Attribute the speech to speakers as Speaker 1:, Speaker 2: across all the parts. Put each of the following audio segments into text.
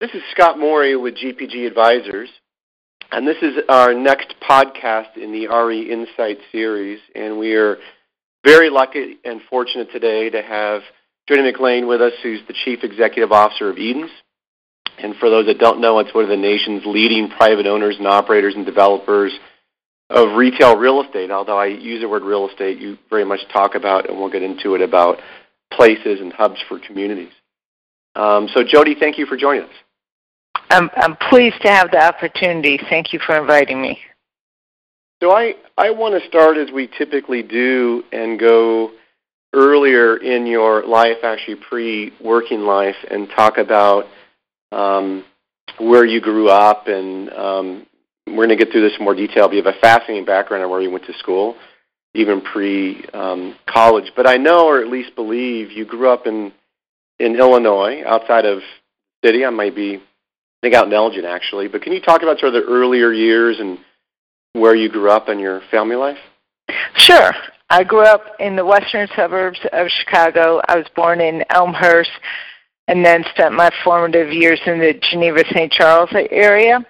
Speaker 1: This is Scott Morey with GPG Advisors, and this is our next podcast in the RE Insight series. And we are very lucky and fortunate today to have Jodie McLean with us, who's the Chief Executive Officer of Edens. And for those that don't know, it's one of the nation's leading private owners and operators and developers of retail real estate. Although I use the word real estate, you very much talk about, and we'll get into it, about places and hubs for communities. Um, so, Jody, thank you for joining us.
Speaker 2: I'm, I'm pleased to have the opportunity. Thank you for inviting me.
Speaker 1: So I, I want to start as we typically do and go earlier in your life, actually pre-working life, and talk about um, where you grew up. And um, we're going to get through this in more detail. But you have a fascinating background on where you went to school, even pre-college. Um, but I know, or at least believe, you grew up in in Illinois, outside of city. I might be I think out in Elgin actually. But can you talk about sort of the earlier years and where you grew up and your family life?
Speaker 2: Sure. I grew up in the western suburbs of Chicago. I was born in Elmhurst and then spent my formative years in the Geneva St. Charles area,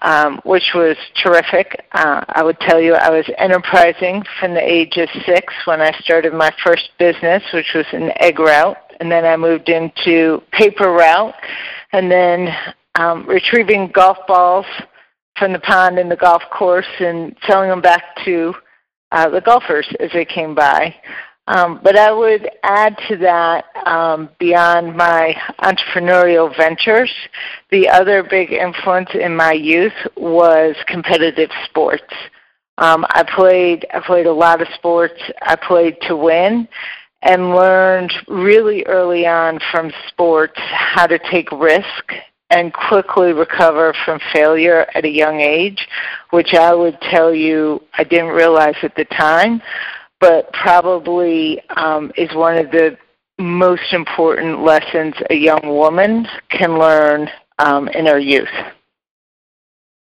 Speaker 2: um, which was terrific. Uh, I would tell you I was enterprising from the age of six when I started my first business, which was an egg route. And then I moved into paper route. And then um, retrieving golf balls from the pond in the golf course and selling them back to uh, the golfers as they came by. Um, but I would add to that, um, beyond my entrepreneurial ventures, the other big influence in my youth was competitive sports. Um, I played I played a lot of sports. I played to win, and learned really early on from sports how to take risk and quickly recover from failure at a young age, which I would tell you I didn't realize at the time, but probably um, is one of the most important lessons a young woman can learn um, in her youth.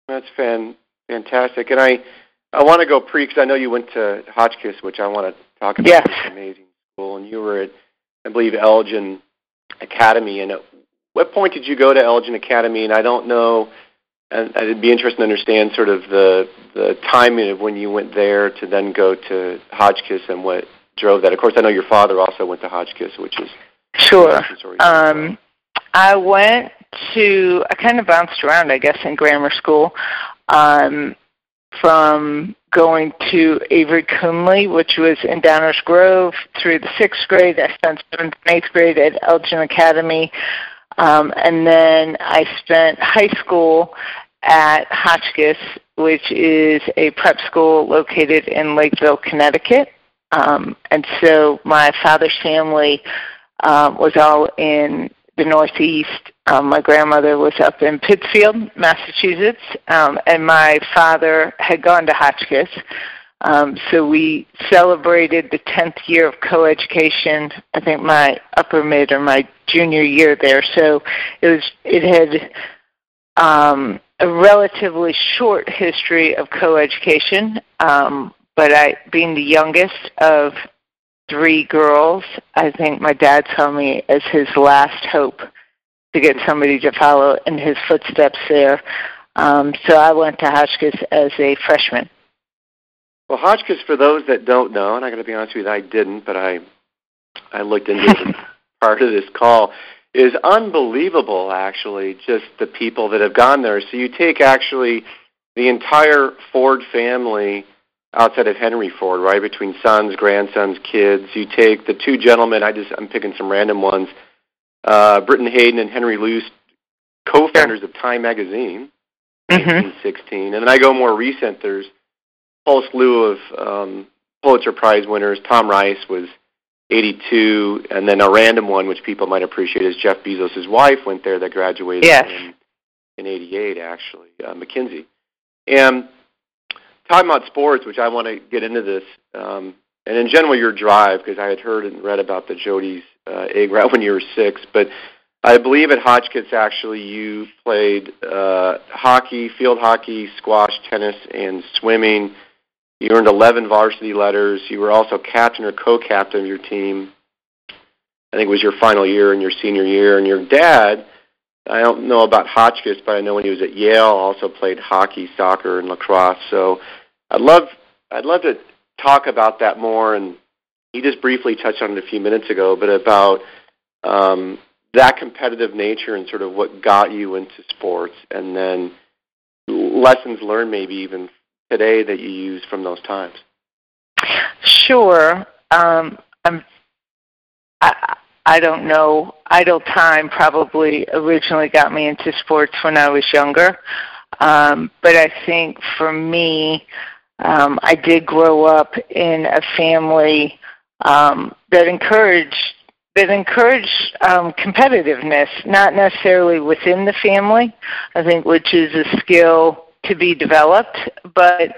Speaker 1: That's fan, fantastic. And I, I want to go pre because I know you went to Hotchkiss, which I want to talk about.
Speaker 2: Yes.
Speaker 1: It's amazing school. And you were at, I believe, Elgin Academy. And what point did you go to Elgin Academy? And I don't know, and it'd be interesting to understand sort of the the timing of when you went there to then go to Hotchkiss and what drove that. Of course, I know your father also went to Hotchkiss, which is
Speaker 2: sure. Um, I went to I kind of bounced around, I guess, in grammar school. Um, from going to Avery Coonley, which was in Downers Grove, through the sixth grade. I spent seventh and eighth grade at Elgin Academy. Um, and then I spent high school at Hotchkiss, which is a prep school located in Lakeville, Connecticut. Um, and so my father's family um, was all in the Northeast. Um, my grandmother was up in Pittsfield, Massachusetts, um, and my father had gone to Hotchkiss. Um, so we celebrated the 10th year of coeducation. I think my upper mid or my junior year there. So it was it had um, a relatively short history of coeducation. Um, but I, being the youngest of three girls, I think my dad saw me as his last hope to get somebody to follow in his footsteps there. Um, so I went to Hotchkiss as a freshman.
Speaker 1: Well, Hotchkiss, for those that don't know, and I got to be honest with you, I didn't, but I I looked into it part of this call, is unbelievable. Actually, just the people that have gone there. So you take actually the entire Ford family outside of Henry Ford, right between sons, grandsons, kids. You take the two gentlemen. I just I'm picking some random ones. Uh, Briton Hadden and Henry Luce, co-founders of Time Magazine,
Speaker 2: mm-hmm.
Speaker 1: 1916, and then I go more recent. There's whole slew of um, Pulitzer Prize winners. Tom Rice was 82, and then a random one, which people might appreciate, is Jeff Bezos' wife went there that graduated
Speaker 2: yes.
Speaker 1: in, in 88, actually, uh, MacKenzie. And talking about sports, which I want to get into this, um, and in general your drive, because I had heard and read about the Jodie's uh, egg route when you were six, but I believe at Hotchkiss actually you played uh, hockey, field hockey, squash, tennis, and swimming you earned 11 varsity letters. You were also captain or co-captain of your team. I think it was your final year and your senior year. And your dad I don't know about Hotchkiss, but I know when he was at Yale, also played hockey, soccer, and lacrosse. So I'd love I'd love to talk about that more. And he just briefly touched on it a few minutes ago, but about um, that competitive nature and sort of what got you into sports, and then lessons learned maybe even today that you use from those times.
Speaker 2: Sure. Um, I'm. I, I don't know. Idle time probably originally got me into sports when I was younger, um, but I think for me, um, I did grow up in a family um, that encouraged that encouraged um, competitiveness, not necessarily within the family, I think, which is a skill to be developed, but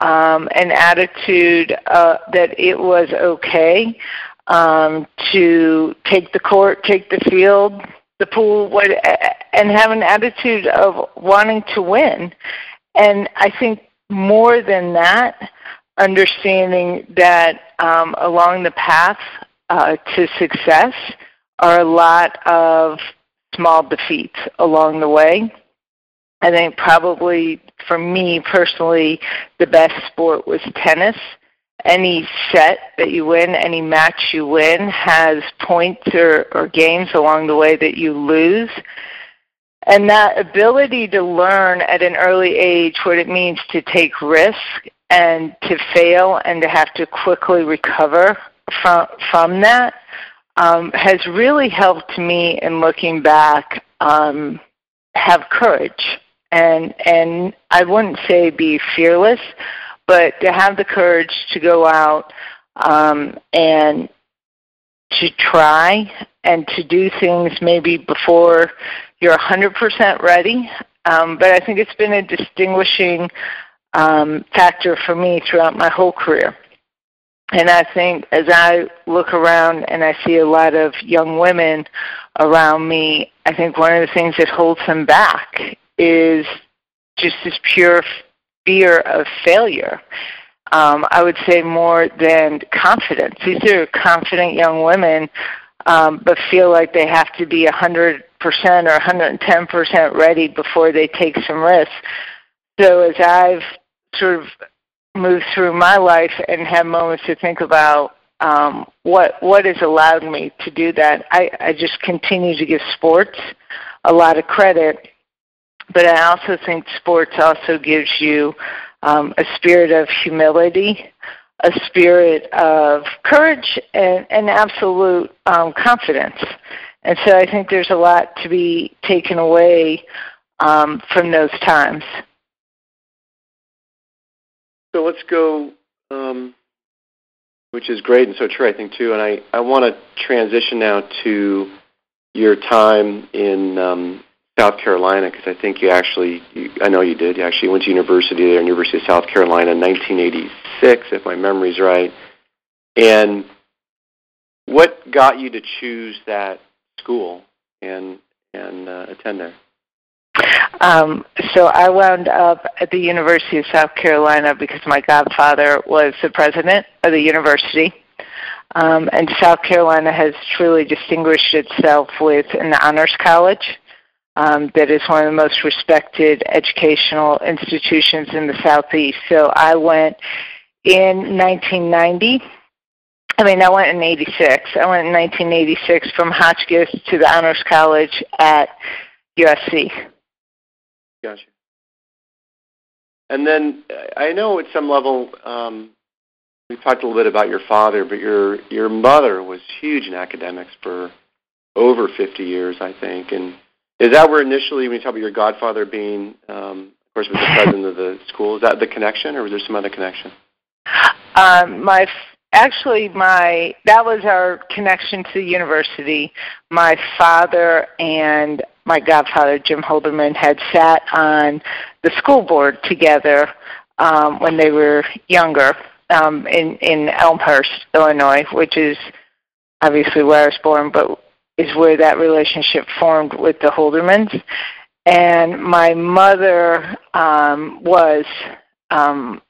Speaker 2: um, an attitude uh, that it was okay um, to take the court, take the field, the pool, what, and have an attitude of wanting to win. And I think more than that, understanding that um, along the path uh, to success are a lot of small defeats along the way. I think probably for me personally, the best sport was tennis. Any set that you win, any match you win, has points or, or games along the way that you lose. And that ability to learn at an early age what it means to take risk and to fail and to have to quickly recover from, from that um, has really helped me in looking back um, have courage and and I wouldn't say be fearless, but to have the courage to go out um, and to try and to do things maybe before you're 100% ready. Um, but I think it's been a distinguishing um, factor for me throughout my whole career. And I think as I look around and I see a lot of young women around me, I think one of the things that holds them back is just this pure fear of failure. Um, I would say more than confidence. These are confident young women, um, but feel like they have to be 100% or 110% ready before they take some risks. So as I've sort of moved through my life and had moments to think about um, what what has allowed me to do that, I, I just continue to give sports a lot of credit but I also think sports also gives you um, a spirit of humility, a spirit of courage, and, and absolute um, confidence. And so I think there's a lot to be taken away um, from those times.
Speaker 1: So let's go, um, which is great and so true, I think, too. And I, I want to transition now to your time in um, South Carolina because I think you actually, you, I know you did. You actually went to university there, University of South Carolina, in 1986, if my memory's right. And what got you to choose that school and and uh, attend there?
Speaker 2: Um, so I wound up at the University of South Carolina because my godfather was the president of the university. Um, and South Carolina has truly distinguished itself with an honors college um, that is one of the most respected educational institutions in the Southeast. So I went in 1990. I mean, I went in 86. I went in 1986 from Hotchkiss to the Honors College at USC.
Speaker 1: Gotcha. And then I know at some level um, we talked a little bit about your father, but your your mother was huge in academics for over 50 years, I think, and is that where initially, when you talk about your godfather being, um, of course, was the president of the school, is that the connection, or was there some other connection?
Speaker 2: Um, my actually, my that was our connection to the university. My father and my godfather, Jim Holderman, had sat on the school board together um, when they were younger um, in in Elmhurst, Illinois, which is obviously where I was born, but is where that relationship formed with the Holdermans. And my mother um, was um,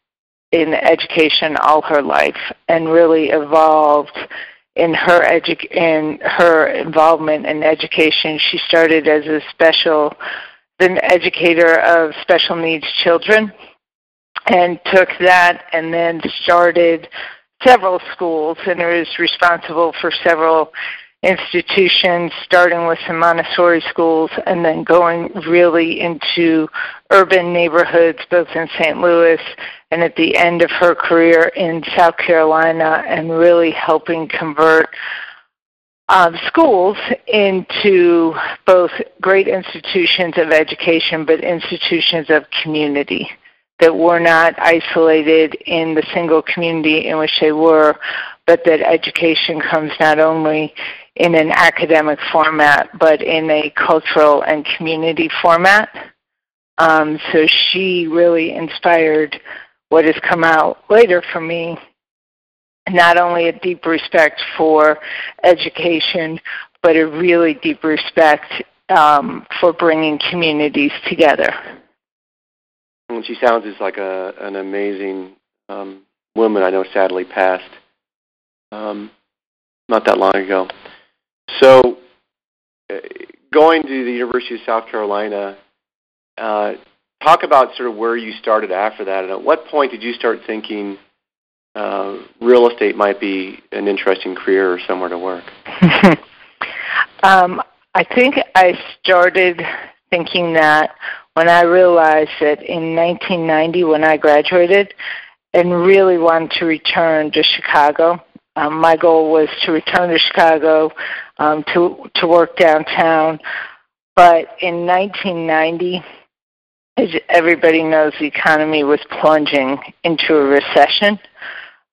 Speaker 2: in education all her life and really evolved in her edu- in her involvement in education. She started as a special an educator of special needs children and took that and then started several schools and was responsible for several institutions, starting with some Montessori schools and then going really into urban neighborhoods, both in St. Louis and at the end of her career in South Carolina, and really helping convert um, schools into both great institutions of education but institutions of community that were not isolated in the single community in which they were, but that education comes not only in an academic format, but in a cultural and community format. Um, so she really inspired what has come out later for me, not only a deep respect for education, but a really deep respect um, for bringing communities together.
Speaker 1: And she sounds just like a, an amazing um, woman. I know sadly passed um, not that long ago. So, uh, going to the University of South Carolina, uh, talk about sort of where you started after that, and at what point did you start thinking uh, real estate might be an interesting career or somewhere to work?
Speaker 2: um, I think I started thinking that when I realized that in 1990, when I graduated, and really wanted to return to Chicago. Um, my goal was to return to Chicago um, to to work downtown. But in 1990, as everybody knows, the economy was plunging into a recession.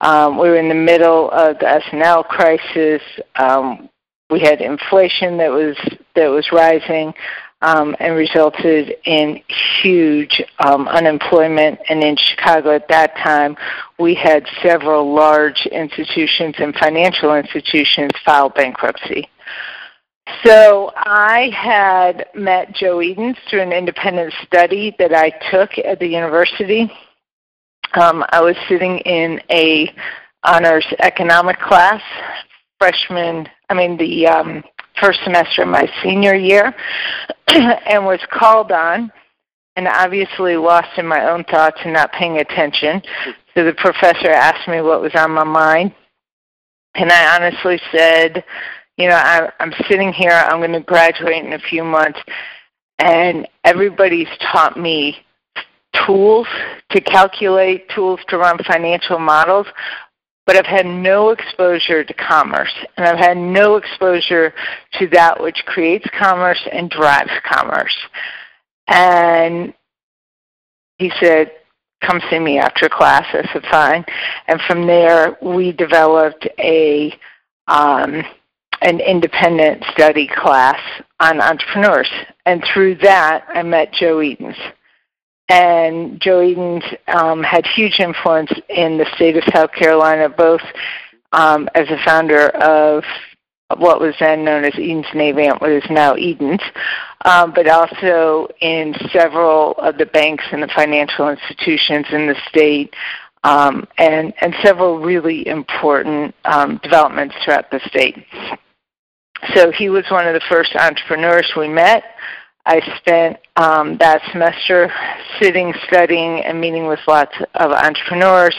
Speaker 2: Um, we were in the middle of the S&L crisis. Um, we had inflation that was that was rising um, and resulted in huge um, unemployment. And in Chicago at that time, we had several large institutions and financial institutions file bankruptcy. So I had met Joe Edens through an independent study that I took at the university. Um, I was sitting in a honors economic class, freshman, I mean the um, first semester of my senior year and was called on and obviously lost in my own thoughts and not paying attention. So the professor asked me what was on my mind. And I honestly said, you know, I, I'm sitting here, I'm going to graduate in a few months, and everybody's taught me tools to calculate, tools to run financial models, but I've had no exposure to commerce, and I've had no exposure to that which creates commerce and drives commerce. And he said, come see me after class. I said, fine. And from there, we developed a um, an independent study class on entrepreneurs. And through that, I met Joe Edens and Joe Edens um, had huge influence in the state of South Carolina, both um, as a founder of what was then known as Edens & Avant, what is now Edens, um, but also in several of the banks and the financial institutions in the state, um, and, and several really important um, developments throughout the state. So he was one of the first entrepreneurs we met. I spent um, that semester sitting, studying, and meeting with lots of entrepreneurs.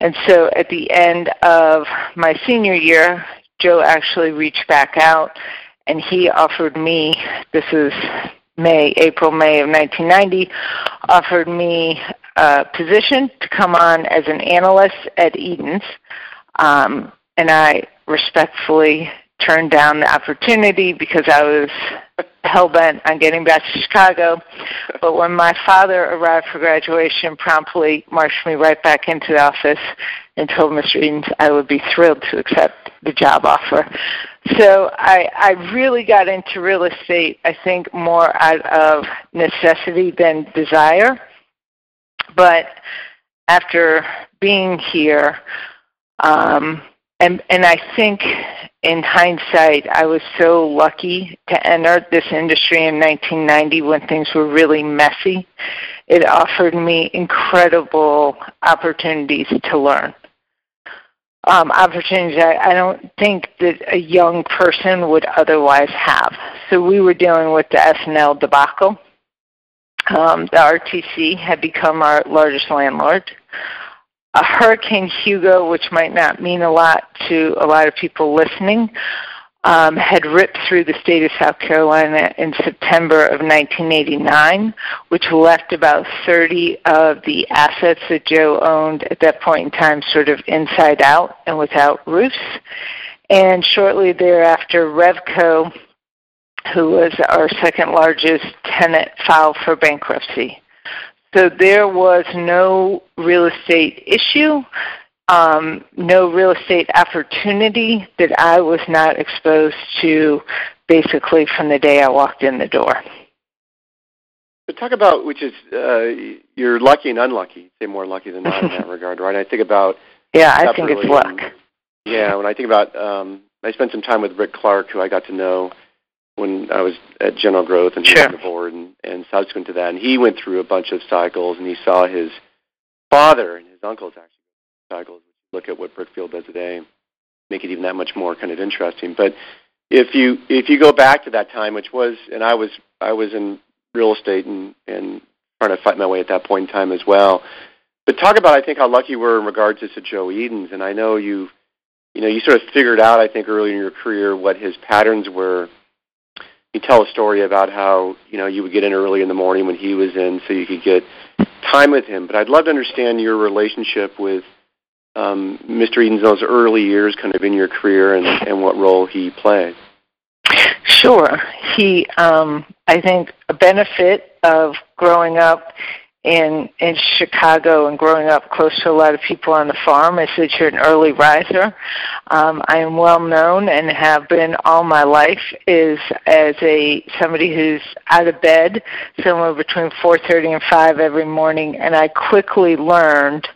Speaker 2: And so at the end of my senior year, Joe actually reached back out and he offered me, this is May, April, May of 1990, offered me a position to come on as an analyst at Edens. Um, and I respectfully turned down the opportunity because I was hell bent on getting back to Chicago. But when my father arrived for graduation, promptly marched me right back into the office and told Mr. Edens I would be thrilled to accept the job offer. So I, I really got into real estate, I think, more out of necessity than desire. But after being here, um, and and I think in hindsight, I was so lucky to enter this industry in 1990 when things were really messy. It offered me incredible opportunities to learn. um, opportunities I, I don't think that a young person would otherwise have. So we were dealing with the S&L debacle. Um, the RTC had become our largest landlord. A Hurricane Hugo, which might not mean a lot to a lot of people listening, um, had ripped through the state of South Carolina in September of 1989, which left about 30 of the assets that Joe owned at that point in time sort of inside out and without roofs. And shortly thereafter, Revco, who was our second largest tenant, filed for bankruptcy. So there was no real estate issue um, no real estate opportunity that I was not exposed to basically from the day I walked in the door.
Speaker 1: So talk about which is uh, you're lucky and unlucky. Say more lucky than not in that regard, right? I think about
Speaker 2: yeah, I think it's luck. And,
Speaker 1: yeah, when I think about um, I spent some time with Rick Clark, who I got to know when I was at General Growth and
Speaker 2: sure.
Speaker 1: on the board, and, and subsequent to that, and he went through a bunch of cycles, and he saw his father and his uncles actually cycles. Look at what Brookfield does today, make it even that much more kind of interesting. But if you if you go back to that time, which was, and I was I was in real estate and and trying to fight my way at that point in time as well. But talk about I think how lucky you were in regards to Joe Edens, and I know you you know you sort of figured out I think early in your career what his patterns were. You tell a story about how you know you would get in early in the morning when he was in, so you could get time with him. But I'd love to understand your relationship with um, Mr. Edens those early years, kind of in your career, and, and what role he played.
Speaker 2: Sure, he. Um, I think a benefit of growing up in in Chicago and growing up close to a lot of people on the farm I said you're an early riser. Um, I am well known and have been all my life is as a somebody who's out of bed somewhere between 4:30 and 5 every morning, and I quickly learned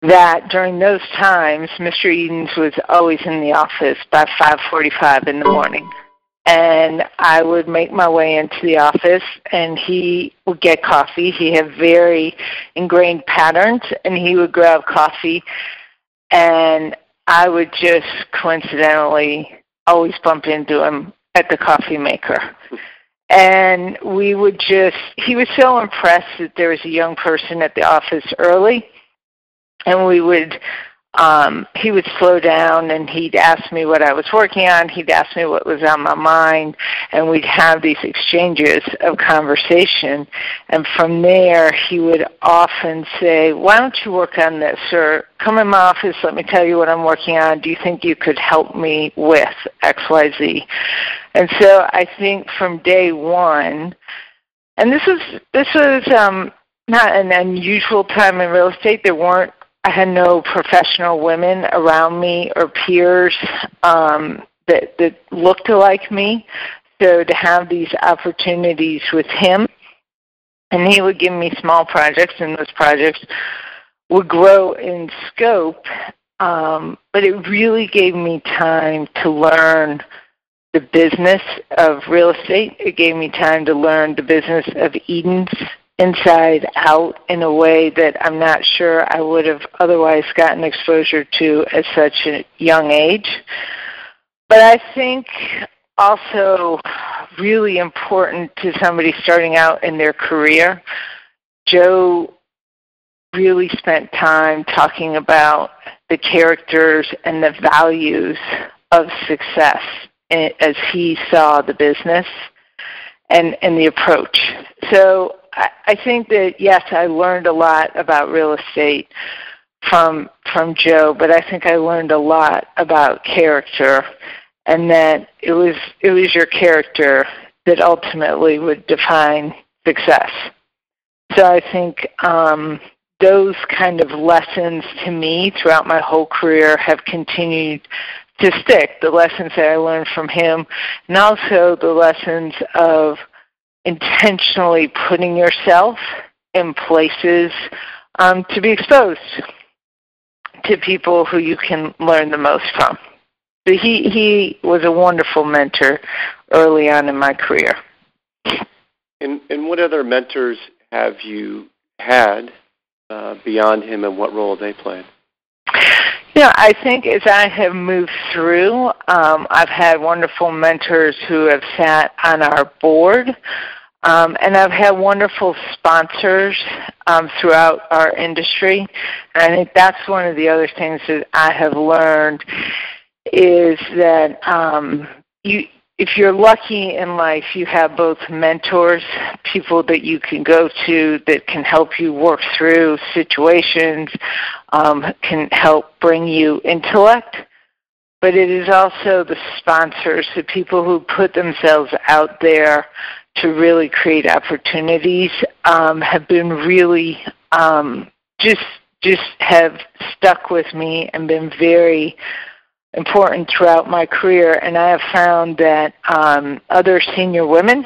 Speaker 2: that during those times, Mr. Edens was always in the office by 5:45 in the morning. And I would make my way into the office, and he would get coffee. He had very ingrained patterns, and he would grab coffee, and I would just coincidentally always bump into him at the coffee maker. And we would just, he was so impressed that there was a young person at the office early and we would um, he would slow down and he'd ask me what I was working on. He'd ask me what was on my mind, and we'd have these exchanges of conversation. And from there, he would often say, "Why don't you work on this?" or "Come in my office. Let me tell you what I'm working on. Do you think you could help me with X, Y, Z?" And so I think from day one, and this was this was um, not an unusual time in real estate. There weren't I had no professional women around me or peers um, that that looked like me. So to have these opportunities with him, and he would give me small projects, and those projects would grow in scope. Um, but it really gave me time to learn the business of real estate. It gave me time to learn the business of Edens inside out in a way that I'm not sure I would have otherwise gotten exposure to at such a young age. But I think also really important to somebody starting out in their career, Joe really spent time talking about the characters and the values of success as he saw the business and, and the approach. So I, think that yes, I learned a lot about real estate from from Joe, but I think I learned a lot about character, and that it was it was your character that ultimately would define success. So I think um, those kind of lessons to me throughout my whole career have continued to stick. The lessons that I learned from him, and also the lessons of intentionally putting yourself in places um, to be exposed to people who you can learn the most from. He, he was a wonderful mentor early on in my career.
Speaker 1: And, and what other mentors have you had uh, beyond him and what role they played?
Speaker 2: You know, I think as I have moved through, um, I've had wonderful mentors who have sat on our board, um, and I've had wonderful sponsors um, throughout our industry. And I think that's one of the other things that I have learned is that um, you if you're lucky in life, you have both mentors, people that you can go to that can help you work through situations, um, can help bring you intellect. But it is also the sponsors, the people who put themselves out there to really create opportunities, um, have been really um, just just have stuck with me and been very important throughout my career, and I have found that um, other senior women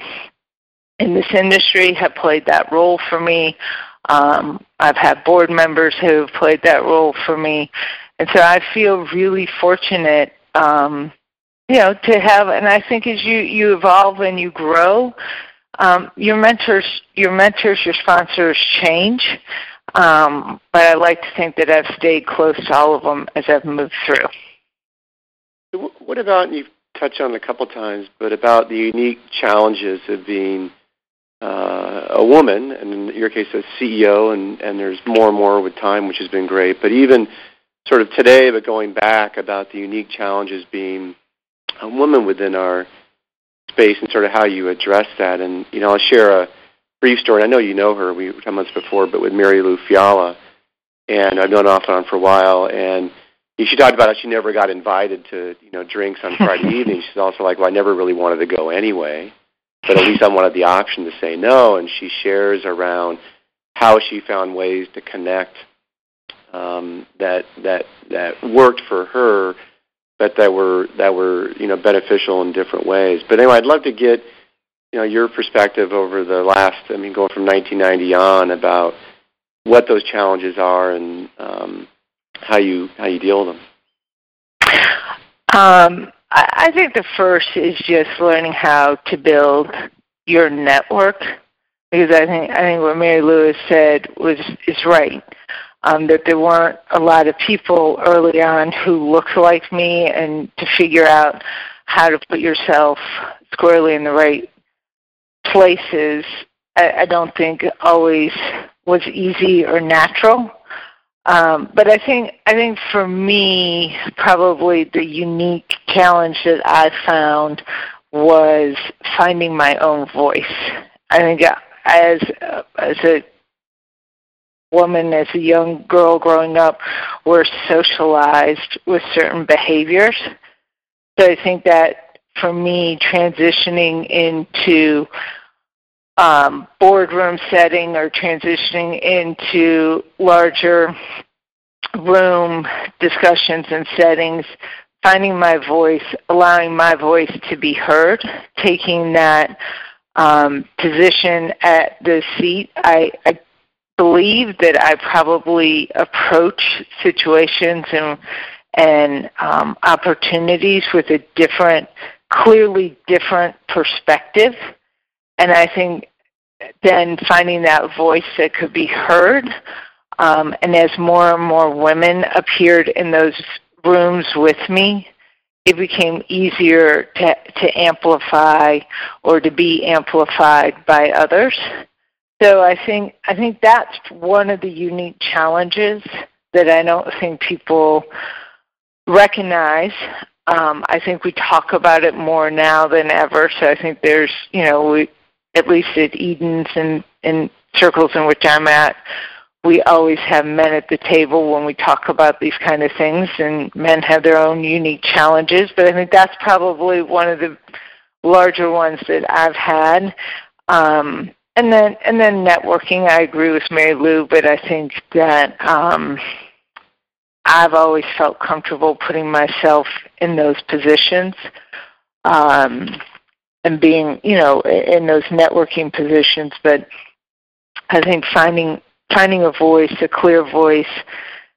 Speaker 2: in this industry have played that role for me. Um, I've had board members who have played that role for me, and so I feel really fortunate, um, you know, to have. And I think as you you evolve and you grow, um, your mentors, your mentors, your sponsors change. Um, but I like to think that I've stayed close to all of them as I've moved through.
Speaker 1: What about, you've touched on it a couple times, but about the unique challenges of being uh, a woman, and in your case a CEO, and, and there's more and more with time, which has been great, but even sort of today, but going back about the unique challenges being a woman within our space and sort of how you address that. And, you know, I'll share a brief story. I know you know her. We were talking about this before, but with Mary Lou Fiala. And I've known off and on for a while. And she talked about how she never got invited to you know drinks on Friday evening. She's also like, well, I never really wanted to go anyway, but at least I wanted the option to say no. And she shares around how she found ways to connect um, that that that worked for her, but that were that were you know beneficial in different ways. But anyway, I'd love to get you know your perspective over the last, I mean, going from 1990 on about what those challenges are and um, how you how you deal with them?
Speaker 2: Um, I, I think the first is just learning how to build your network, because I think I think what Mary Lou's said was is right. Um, that there weren't a lot of people early on who looked like me, and to figure out how to put yourself squarely in the right places, I, I don't think always was easy or natural. Um, but I think I think for me, probably the unique challenge that I found was finding my own voice. I think as as a woman, as a young girl growing up, we're socialized with certain behaviors. So I think that for me, transitioning into um, boardroom setting or transitioning into larger room discussions and settings, finding my voice, allowing my voice to be heard, taking that um, position at the seat. I, I believe that I probably approach situations and and um, opportunities with a different, clearly different perspective and I think then finding that voice that could be heard. Um, and as more and more women appeared in those rooms with me, it became easier to, to amplify or to be amplified by others. So I think I think that's one of the unique challenges that I don't think people recognize. Um, I think we talk about it more now than ever. So I think there's you know we at least at Edens and in circles in which I'm at, we always have men at the table when we talk about these kind of things, and men have their own unique challenges. But I think that's probably one of the larger ones that I've had. Um, and then and then networking, I agree with Mary Lou, but I think that um, I've always felt comfortable putting myself in those positions. Um, and being, you know, in those networking positions. But I think finding finding a voice, a clear voice,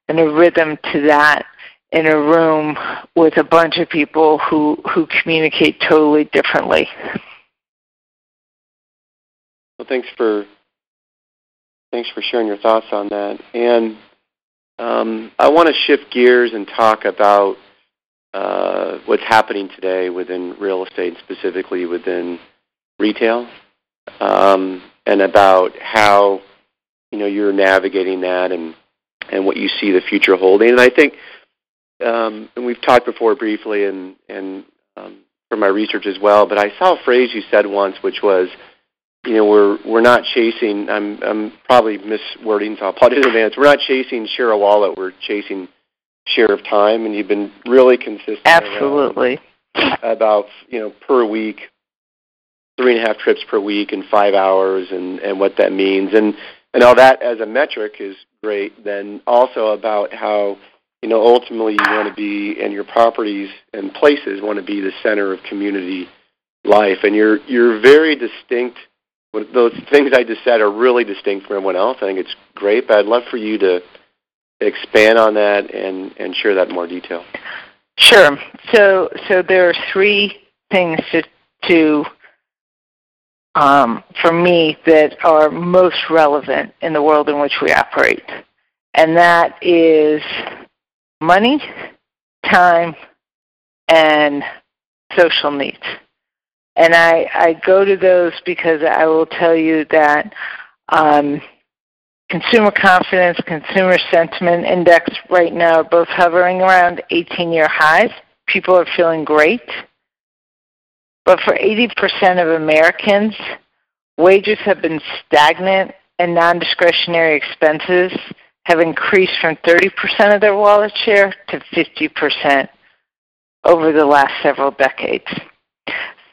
Speaker 2: and a rhythm to that in a room with a bunch of people who who communicate totally differently.
Speaker 1: Well, thanks for thanks for sharing your thoughts on that. And um, I want to shift gears and talk about uh, what's happening today within real estate, specifically within retail, um, and about how you know you're navigating that and and what you see the future holding. And I think, um, and we've talked before briefly, and and um, from my research as well. But I saw a phrase you said once, which was, you know, we're we're not chasing. I'm I'm probably miswording, so put it in advance. We're not chasing share a wallet. We're chasing share of time, and you've been really consistent.
Speaker 2: Absolutely.
Speaker 1: About you know per week, three and a half trips per week and five hours, and and what that means, and and all that as a metric is great. Then also about how you know ultimately you want to be, and your properties and places want to be the center of community life, and you're you're very distinct. Those things I just said are really distinct from everyone else. I think it's great, but I'd love for you to expand on that and, and share that in more detail.
Speaker 2: Sure. So so there are three things to, to um, for me that are most relevant in the world in which we operate, and that is money, time, and social needs. And I, I go to those because I will tell you that um, Consumer confidence, consumer sentiment index right now are both hovering around 18 year highs. People are feeling great. But for 80% of Americans, wages have been stagnant and non discretionary expenses have increased from 30% of their wallet share to 50% over the last several decades.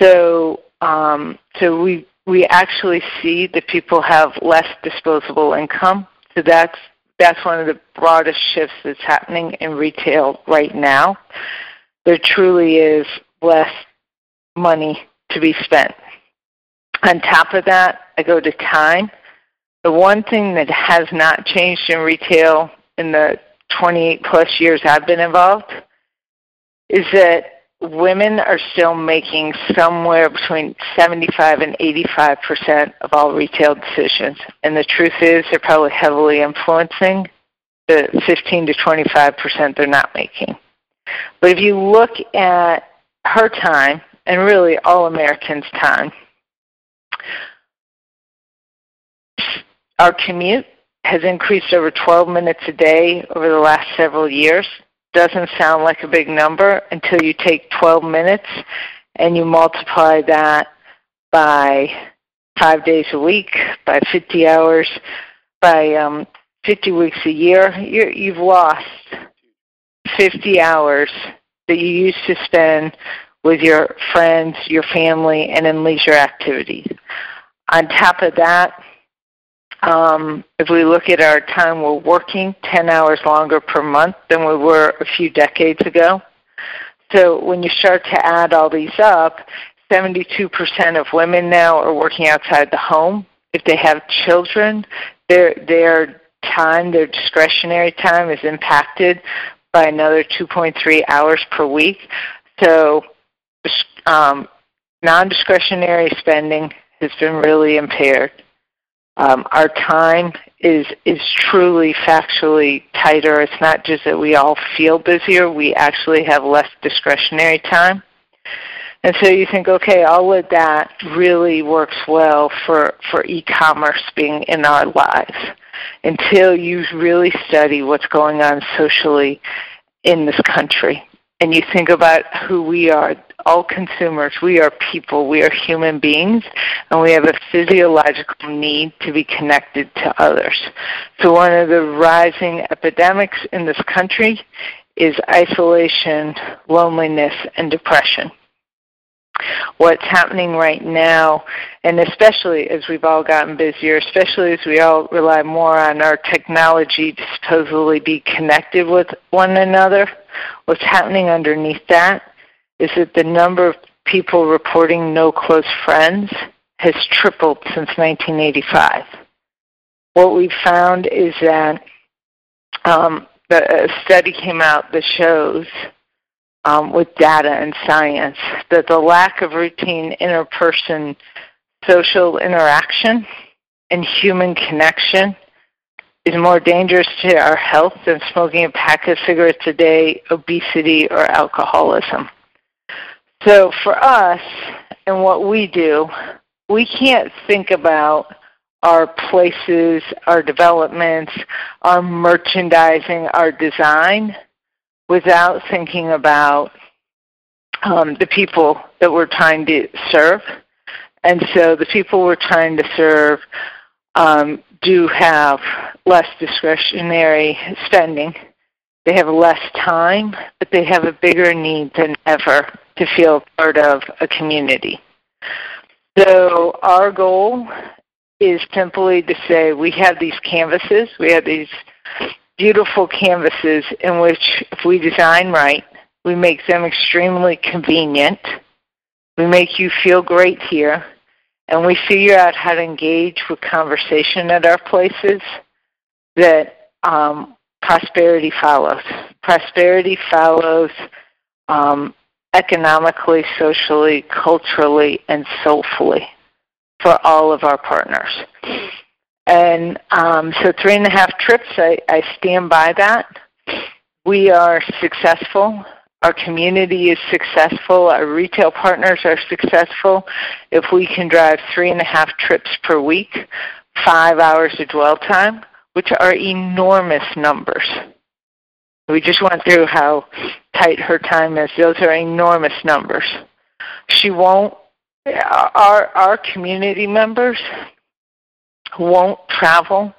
Speaker 2: So, um, so we we actually see that people have less disposable income. So that's that's one of the broadest shifts that's happening in retail right now. There truly is less money to be spent. On top of that, I go to time. The one thing that has not changed in retail in the 28 plus years I've been involved is that women are still making somewhere between 75 and 85 percent of all retail decisions. And the truth is, they're probably heavily influencing the 15 to 25 percent they're not making. But if you look at her time, and really all Americans' time, our commute has increased over 12 minutes a day over the last several years doesn't sound like a big number until you take 12 minutes and you multiply that by five days a week, by 50 hours, by um, 50 weeks a year. you you've lost 50 hours that you used to spend with your friends, your family, and in leisure activities. On top of that, um, if we look at our time we're working, 10 hours longer per month than we were a few decades ago. So when you start to add all these up, 72% of women now are working outside the home. If they have children, their, their time, their discretionary time is impacted by another 2.3 hours per week. So um, non-discretionary spending has been really impaired. Um, our time is is truly factually tighter. It's not just that we all feel busier; we actually have less discretionary time. And so you think, okay, all of that really works well for for e-commerce being in our lives. Until you really study what's going on socially in this country, and you think about who we are, all consumers, we are people, we are human beings, and we have a physiological need to be connected to others. So one of the rising epidemics in this country is isolation, loneliness, and depression. What's happening right now, and especially as we've all gotten busier, especially as we all rely more on our technology to supposedly be connected with one another, what's happening underneath that is that the number of people reporting no close friends has tripled since 1985. What we've found is that um, the, a study came out that shows um, with data and science that the lack of routine interperson social interaction and human connection is more dangerous to our health than smoking a pack of cigarettes a day, obesity, or alcoholism. So for us and what we do, we can't think about our places, our developments, our merchandising, our design without thinking about um, the people that we're trying to serve. And so the people we're trying to serve um, do have less discretionary spending. They have less time, but they have a bigger need than ever to feel part of a community. So our goal is simply to say we have these canvases, we have these beautiful canvases in which if we design right, we make them extremely convenient, we make you feel great here, and we figure out how to engage with conversation at our places, that um, prosperity follows. Prosperity follows um, economically, socially, culturally, and soulfully for all of our partners. And um, so three and a half trips, I, I stand by that. We are successful. Our community is successful. Our retail partners are successful. If we can drive three and a half trips per week, five hours of dwell time, which are enormous numbers. We just went through how tight her time is. Those are enormous numbers. She won't, our, our community members won't travel,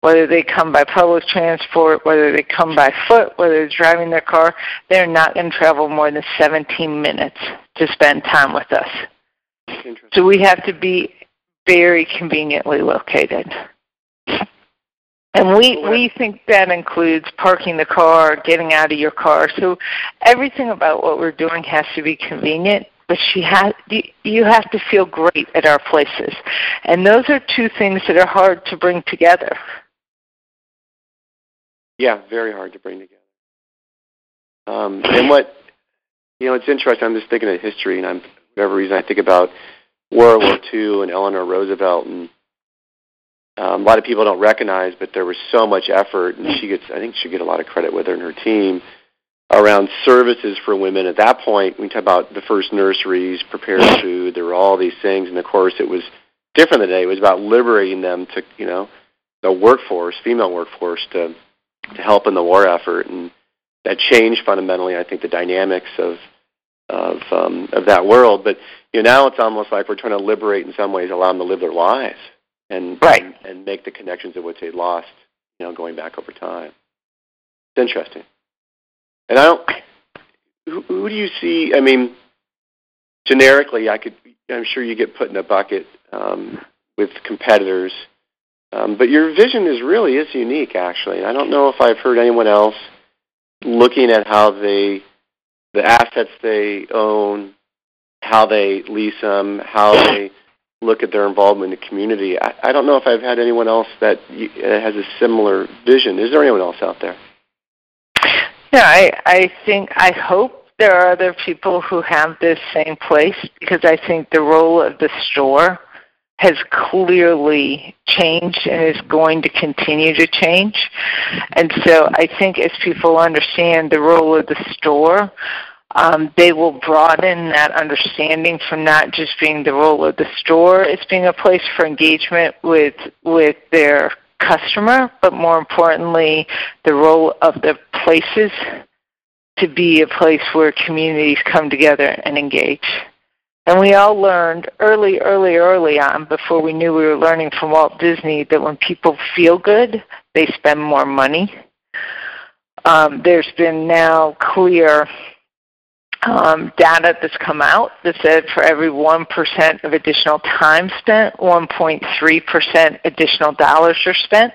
Speaker 2: whether they come by public transport, whether they come by foot, whether they're driving their car, they're not going to travel more than 17 minutes to spend time with us. So we have to be very conveniently located. And we, we think that includes parking the car, getting out of your car. So everything about what we're doing has to be convenient, but she has, you have to feel great at our places. And those are two things that are hard to bring together.
Speaker 1: Yeah, very hard to bring together. Um, and what, you know, it's interesting. I'm just thinking of history, and I'm, for whatever reason, I think about World War II and Eleanor Roosevelt and um, a lot of people don't recognize, but there was so much effort, and she gets, I think she get a lot of credit with her and her team around services for women. At that point, we talk about the first nurseries, prepared food. There were all these things, and of course, it was different today. It was about liberating them to, you know, the workforce, female workforce, to to help in the war effort, and that changed fundamentally. I think the dynamics of of um, of that world. But you know, now it's almost like we're trying to liberate in some ways, allow them to live their lives and
Speaker 2: right.
Speaker 1: and, and make the connections of what they lost, you know, going back over time. It's interesting. And I don't. Who, who do you see? I mean, generically, I could. I'm sure you get put in a bucket um, with competitors, um, but your vision is really is unique, actually. And I don't know if I've heard anyone else looking at how they, the assets they own, how they lease them, how they look at their involvement in the community. I, I don't know if I've had anyone else that uh, has a similar vision. Is there anyone else out there?
Speaker 2: Yeah, I, I think, I hope there are other people who have this same place because I think the role of the store has clearly changed and is going to continue to change. And so I think as people understand the role of the store, um, they will broaden that understanding from not just being the role of the store it's being a place for engagement with with their customer, but more importantly, the role of the places to be a place where communities come together and engage. And we all learned early, early, early on, before we knew we were learning from Walt Disney, that when people feel good, they spend more money. Um, there's been now clear um, data that's come out that said for every 1% of additional time spent, 1.3% additional dollars are spent.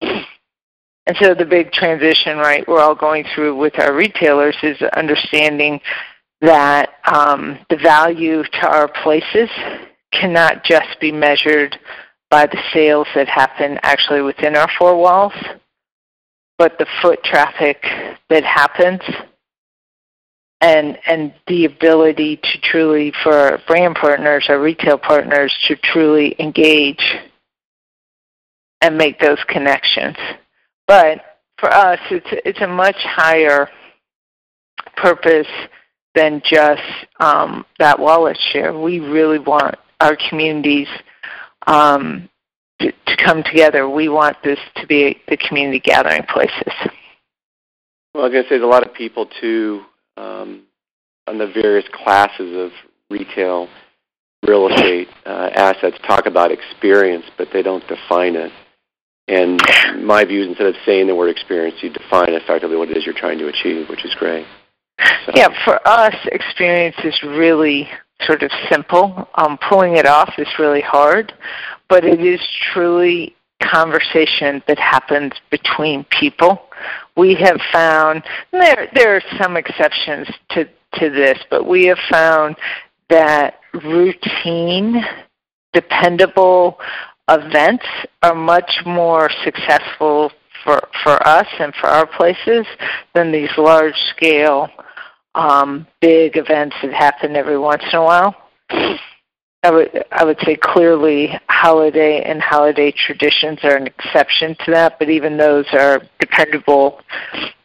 Speaker 2: And so the big transition, right, we're all going through with our retailers is understanding that um, the value to our places cannot just be measured by the sales that happen actually within our four walls, but the foot traffic that happens and and the ability to truly for brand partners, our retail partners, to truly engage and make those connections. But for us, it's it's a much higher purpose than just um, that wallet share. We really want our communities um, to, to, come together. We want this to be the community gathering places.
Speaker 1: Well, I say there's a lot of people too um, on the various classes of retail real estate uh, assets talk about experience, but they don't define it. And my view is instead of saying the word experience, you define effectively what it is you're trying to achieve, which is great.
Speaker 2: So. Yeah, for us, experience is really sort of simple. Um, pulling it off is really hard, but it is truly conversation that happens between people. We have found there there are some exceptions to to this, but we have found that routine, dependable events are much more successful for for us and for our places than these large scale um, big events that happen every once in a while. I would I would say clearly holiday and holiday traditions are an exception to that, but even those are dependable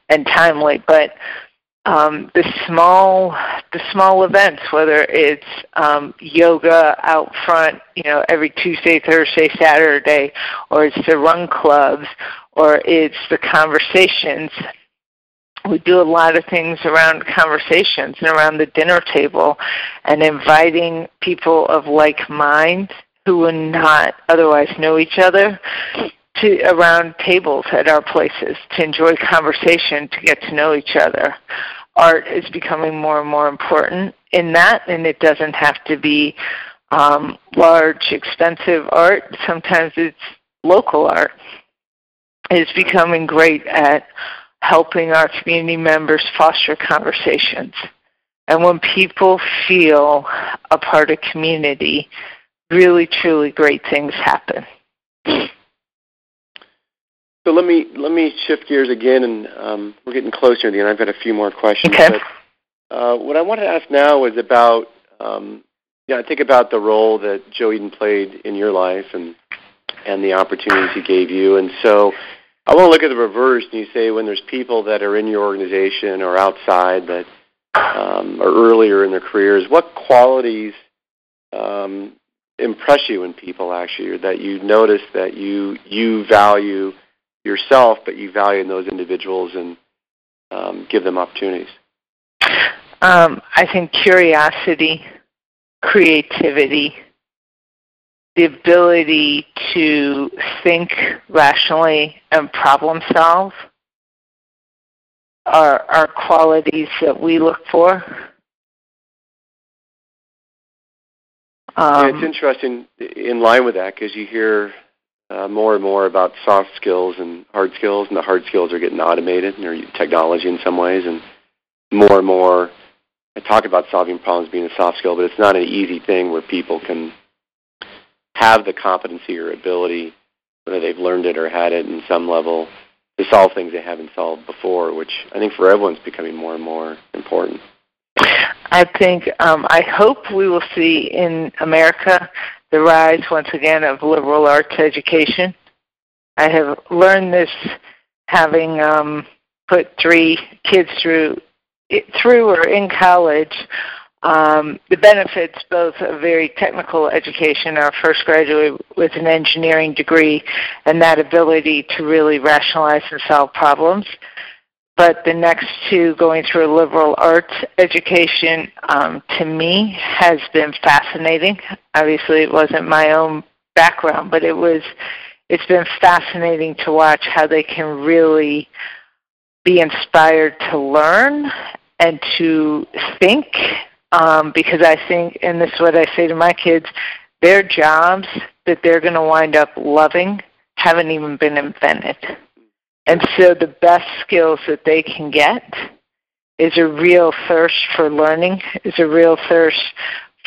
Speaker 2: and timely. But um, the small the small events, whether it's um, yoga out front, you know, every Tuesday, Thursday, Saturday, or it's the run clubs, or it's the conversations we do a lot of things around conversations and around the dinner table and inviting people of like mind who would not otherwise know each other to around tables at our places to enjoy conversation to get to know each other. Art is becoming more and more important in that and it doesn't have to be um, large expensive art. Sometimes it's local art it's becoming great at helping our community members foster conversations. And when people feel a part of community, really, truly great things happen.
Speaker 1: So let me let me shift gears again, and um, we're getting closer to the end. I've got a few more questions.
Speaker 2: Okay.
Speaker 1: But, uh, what I want to ask now is about, um, yeah, I think about the role that Joe Edens played in your life and and the opportunities he gave you. And so, I want to look at the reverse, and you say when there's people that are in your organization or outside that um, are earlier in their careers, what qualities um, impress you in people actually, that you notice that you you value yourself, but you value in those individuals and um, give them opportunities?
Speaker 2: Um, I think curiosity, creativity, the ability to think rationally and problem solve are, are qualities that we look for.
Speaker 1: Um, yeah, it's interesting in line with that because you hear uh, more and more about soft skills and hard skills, and the hard skills are getting automated and are technology in some ways, and more and more. I talk about solving problems being a soft skill, but it's not an easy thing where people can have the competency or ability, whether they've learned it or had it in some level, to solve things they haven't solved before, which I think for everyone's becoming more and more important.
Speaker 2: I think, um, I hope we will see in America the rise once again of liberal arts education. I have learned this having um, put three kids through through or in college um, the benefits both of very technical education, our first graduate with an engineering degree, and that ability to really rationalize and solve problems. But the next two, going through a liberal arts education, um, to me has been fascinating. Obviously, it wasn't my own background, but it was. It's been fascinating to watch how they can really be inspired to learn and to think um, because I think, and this is what I say to my kids, their jobs that they're going to wind up loving haven't even been invented. And so the best skills that they can get is a real thirst for learning, is a real thirst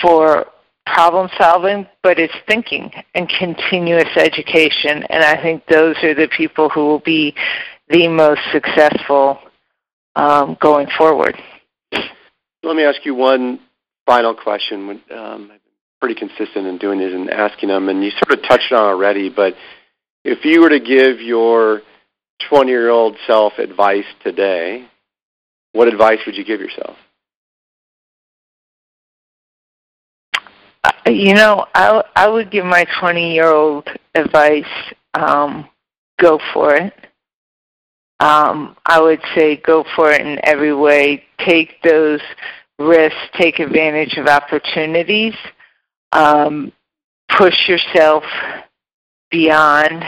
Speaker 2: for problem solving, but it's thinking and continuous education. And I think those are the people who will be the most successful um, going forward.
Speaker 1: Let me ask you one final question. Um, I've been pretty consistent in doing this and asking them, and you sort of touched on already, but if you were to give your 20 year old self advice today, what advice would you give yourself?
Speaker 2: You know, I I would give my 20 year old advice. Um, go for it. Um, I would say go for it in every way. Take those risks. Take advantage of opportunities. Um, push yourself beyond.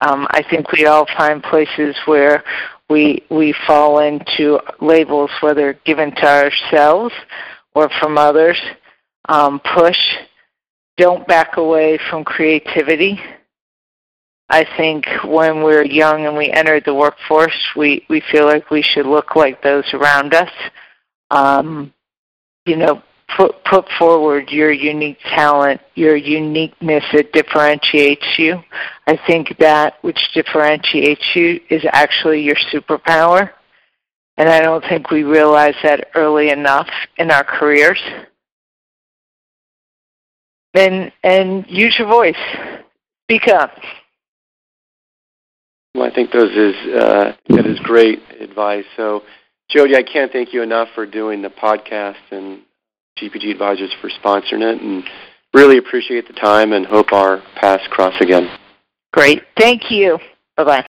Speaker 2: Um, I think we all find places where we we fall into labels, whether given to ourselves or from others. Um, push. Don't back away from creativity. I think when we're young and we enter the workforce, we, we feel like we should look like those around us. Um, you know, put put forward your unique talent, your uniqueness that differentiates you. I think that which differentiates you is actually your superpower. And I don't think we realize that early enough in our careers. And and use your voice. Speak up.
Speaker 1: Well, I think those is uh, that is great advice. So, Jodie, I can't thank you enough for doing the podcast and GPG Advisors for sponsoring it, and really appreciate the time and hope our paths cross again.
Speaker 2: Great, thank you. Bye bye.